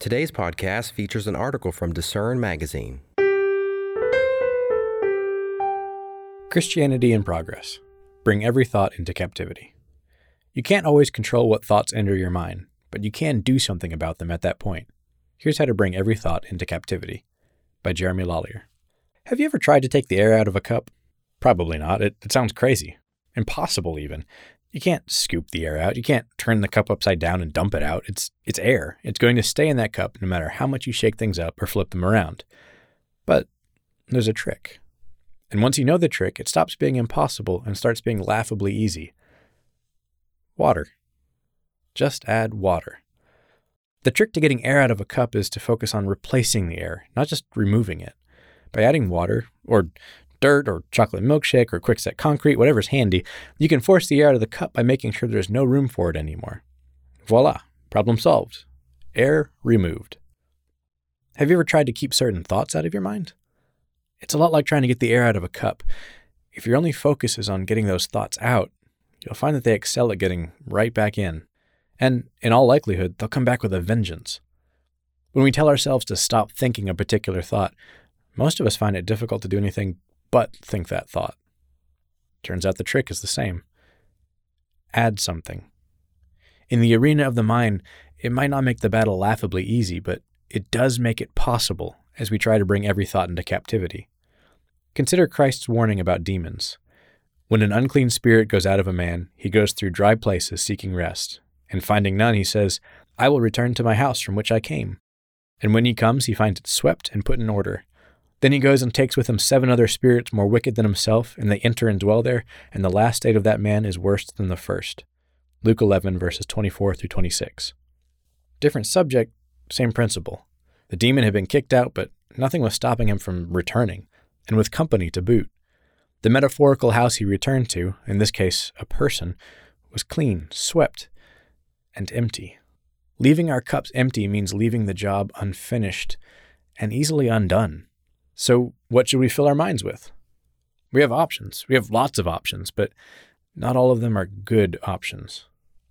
Today's podcast features an article from Discern Magazine. Christianity in Progress Bring Every Thought into Captivity. You can't always control what thoughts enter your mind, but you can do something about them at that point. Here's how to bring every thought into captivity by Jeremy Lallier. Have you ever tried to take the air out of a cup? Probably not. It, it sounds crazy. Impossible, even. You can't scoop the air out. You can't turn the cup upside down and dump it out. It's, it's air. It's going to stay in that cup no matter how much you shake things up or flip them around. But there's a trick. And once you know the trick, it stops being impossible and starts being laughably easy. Water. Just add water. The trick to getting air out of a cup is to focus on replacing the air, not just removing it. By adding water, or dirt, or chocolate milkshake, or quickset concrete, whatever's handy, you can force the air out of the cup by making sure there's no room for it anymore. Voila, problem solved. Air removed. Have you ever tried to keep certain thoughts out of your mind? It's a lot like trying to get the air out of a cup. If your only focus is on getting those thoughts out, you'll find that they excel at getting right back in. And in all likelihood, they'll come back with a vengeance. When we tell ourselves to stop thinking a particular thought, most of us find it difficult to do anything but think that thought. Turns out the trick is the same. Add something. In the arena of the mind, it might not make the battle laughably easy, but it does make it possible as we try to bring every thought into captivity. Consider Christ's warning about demons. When an unclean spirit goes out of a man, he goes through dry places seeking rest, and finding none, he says, I will return to my house from which I came. And when he comes, he finds it swept and put in order. Then he goes and takes with him seven other spirits more wicked than himself, and they enter and dwell there, and the last state of that man is worse than the first. Luke 11, verses 24 through 26. Different subject, same principle. The demon had been kicked out, but nothing was stopping him from returning, and with company to boot. The metaphorical house he returned to, in this case a person, was clean, swept, and empty. Leaving our cups empty means leaving the job unfinished and easily undone. So, what should we fill our minds with? We have options. We have lots of options, but not all of them are good options.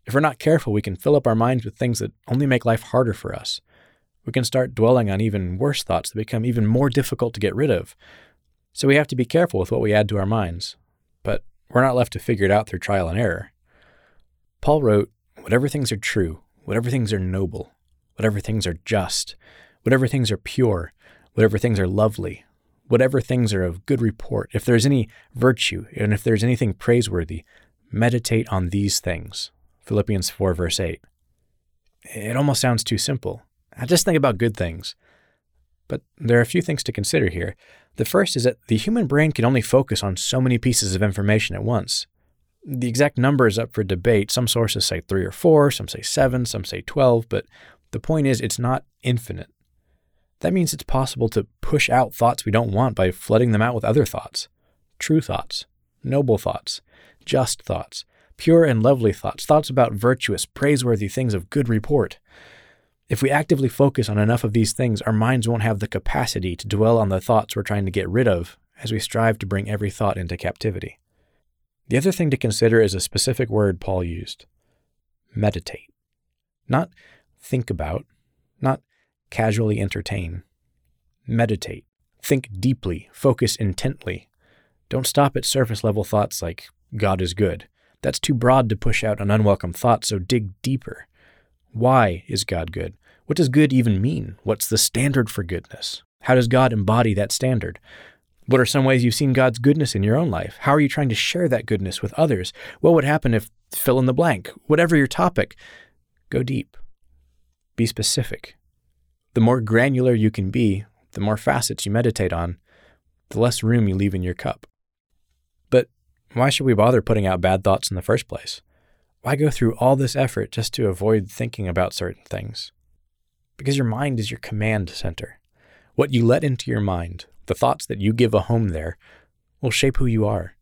If we're not careful, we can fill up our minds with things that only make life harder for us. We can start dwelling on even worse thoughts that become even more difficult to get rid of. So we have to be careful with what we add to our minds. But we're not left to figure it out through trial and error. Paul wrote, Whatever things are true, whatever things are noble, whatever things are just, whatever things are pure, whatever things are lovely, whatever things are of good report, if there's any virtue, and if there's anything praiseworthy, meditate on these things. Philippians 4, verse 8. It almost sounds too simple. I just think about good things. But there are a few things to consider here. The first is that the human brain can only focus on so many pieces of information at once. The exact number is up for debate. Some sources say three or four, some say seven, some say 12, but the point is it's not infinite. That means it's possible to push out thoughts we don't want by flooding them out with other thoughts. True thoughts, noble thoughts, just thoughts, pure and lovely thoughts, thoughts about virtuous, praiseworthy things of good report. If we actively focus on enough of these things, our minds won't have the capacity to dwell on the thoughts we're trying to get rid of as we strive to bring every thought into captivity. The other thing to consider is a specific word Paul used. Meditate. Not think about, not casually entertain. Meditate. Think deeply, focus intently. Don't stop at surface level thoughts like, God is good. That's too broad to push out an unwelcome thought, so dig deeper. Why is God good? What does good even mean? What's the standard for goodness? How does God embody that standard? What are some ways you've seen God's goodness in your own life? How are you trying to share that goodness with others? What would happen if fill in the blank? Whatever your topic, go deep. Be specific. The more granular you can be, the more facets you meditate on, the less room you leave in your cup. But why should we bother putting out bad thoughts in the first place? Why go through all this effort just to avoid thinking about certain things? Because your mind is your command center. What you let into your mind, the thoughts that you give a home there, will shape who you are.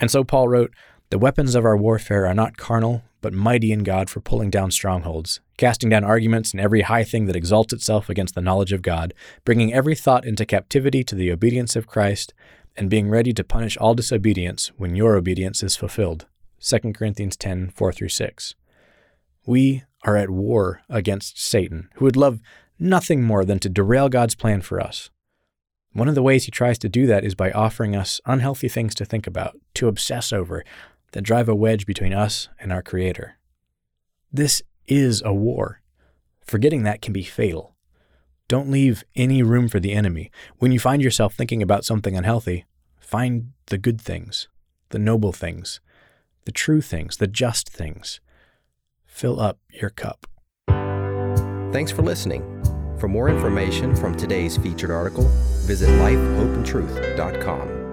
And so Paul wrote, The weapons of our warfare are not carnal, but mighty in God for pulling down strongholds, casting down arguments and every high thing that exalts itself against the knowledge of God, bringing every thought into captivity to the obedience of Christ, and being ready to punish all disobedience when your obedience is fulfilled. 2 Corinthians 10 4 through 6. We are at war against Satan, who would love nothing more than to derail God's plan for us. One of the ways he tries to do that is by offering us unhealthy things to think about, to obsess over, that drive a wedge between us and our Creator. This is a war. Forgetting that can be fatal. Don't leave any room for the enemy. When you find yourself thinking about something unhealthy, find the good things, the noble things, the true things, the just things. Fill up your cup. Thanks for listening. For more information from today's featured article, visit lifehopeandtruth.com.